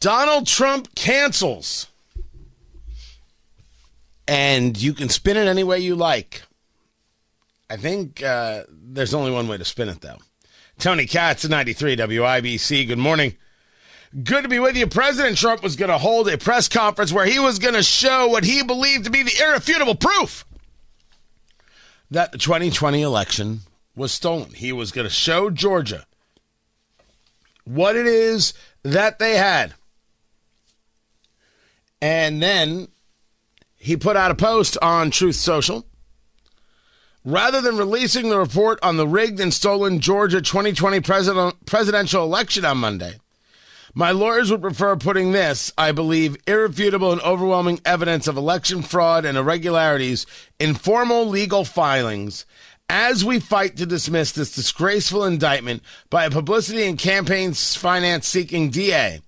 Donald Trump cancels. And you can spin it any way you like. I think uh, there's only one way to spin it, though. Tony Katz, 93 WIBC. Good morning. Good to be with you. President Trump was going to hold a press conference where he was going to show what he believed to be the irrefutable proof that the 2020 election was stolen. He was going to show Georgia what it is that they had. And then he put out a post on Truth Social. Rather than releasing the report on the rigged and stolen Georgia 2020 president, presidential election on Monday, my lawyers would prefer putting this, I believe, irrefutable and overwhelming evidence of election fraud and irregularities in formal legal filings as we fight to dismiss this disgraceful indictment by a publicity and campaign finance seeking DA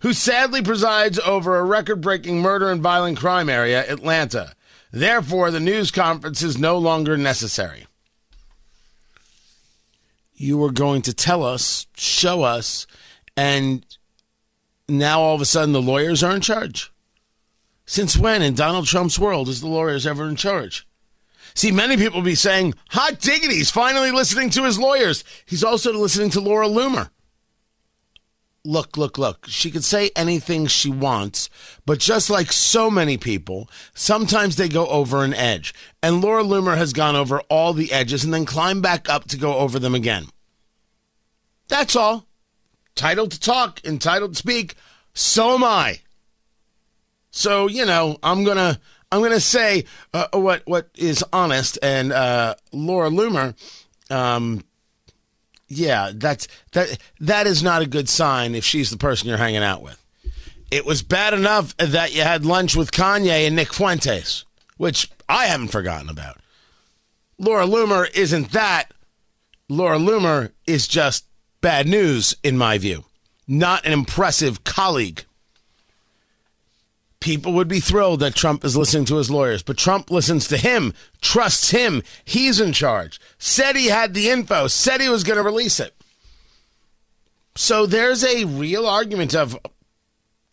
who sadly presides over a record breaking murder and violent crime area, Atlanta. Therefore, the news conference is no longer necessary. You were going to tell us, show us, and now all of a sudden the lawyers are in charge. Since when in Donald Trump's world is the lawyers ever in charge? See, many people be saying, hot diggity, he's finally listening to his lawyers. He's also listening to Laura Loomer look, look, look. She could say anything she wants, but just like so many people, sometimes they go over an edge. And Laura Loomer has gone over all the edges and then climbed back up to go over them again. That's all. Titled to talk, entitled to speak. So am I. So you know, I'm gonna I'm gonna say uh, what what is honest, and uh, Laura Loomer um, yeah, that's that that is not a good sign if she's the person you're hanging out with. It was bad enough that you had lunch with Kanye and Nick Fuentes, which I haven't forgotten about. Laura Loomer isn't that. Laura Loomer is just bad news in my view. Not an impressive colleague people would be thrilled that Trump is listening to his lawyers, but Trump listens to him, trusts him. He's in charge. Said he had the info, said he was going to release it. So there's a real argument of,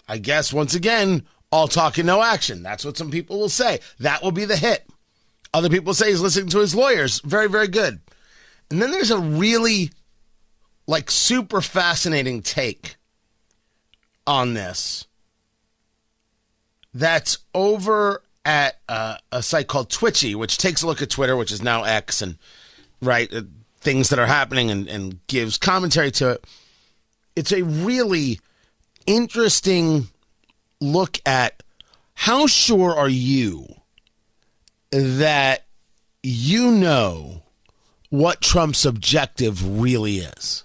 I guess, once again, all talk and no action. That's what some people will say. That will be the hit. Other people say he's listening to his lawyers. Very, very good. And then there's a really, like, super fascinating take on this that's over at uh, a site called Twitchy, which takes a look at Twitter, which is now X, and right uh, things that are happening and, and gives commentary to it. It's a really interesting look at how sure are you that you know what Trump's objective really is.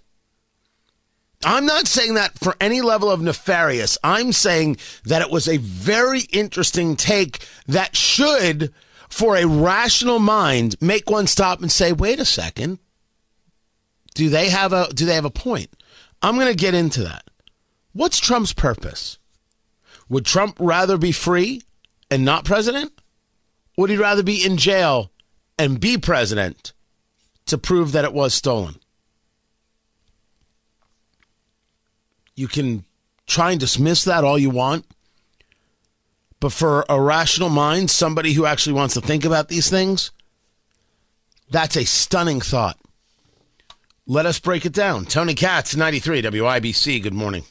I'm not saying that for any level of nefarious. I'm saying that it was a very interesting take that should, for a rational mind, make one stop and say, wait a second. Do they have a do they have a point? I'm going to get into that. What's Trump's purpose? Would Trump rather be free and not president? Would he rather be in jail and be president to prove that it was stolen? You can try and dismiss that all you want. But for a rational mind, somebody who actually wants to think about these things, that's a stunning thought. Let us break it down. Tony Katz, 93 WIBC. Good morning.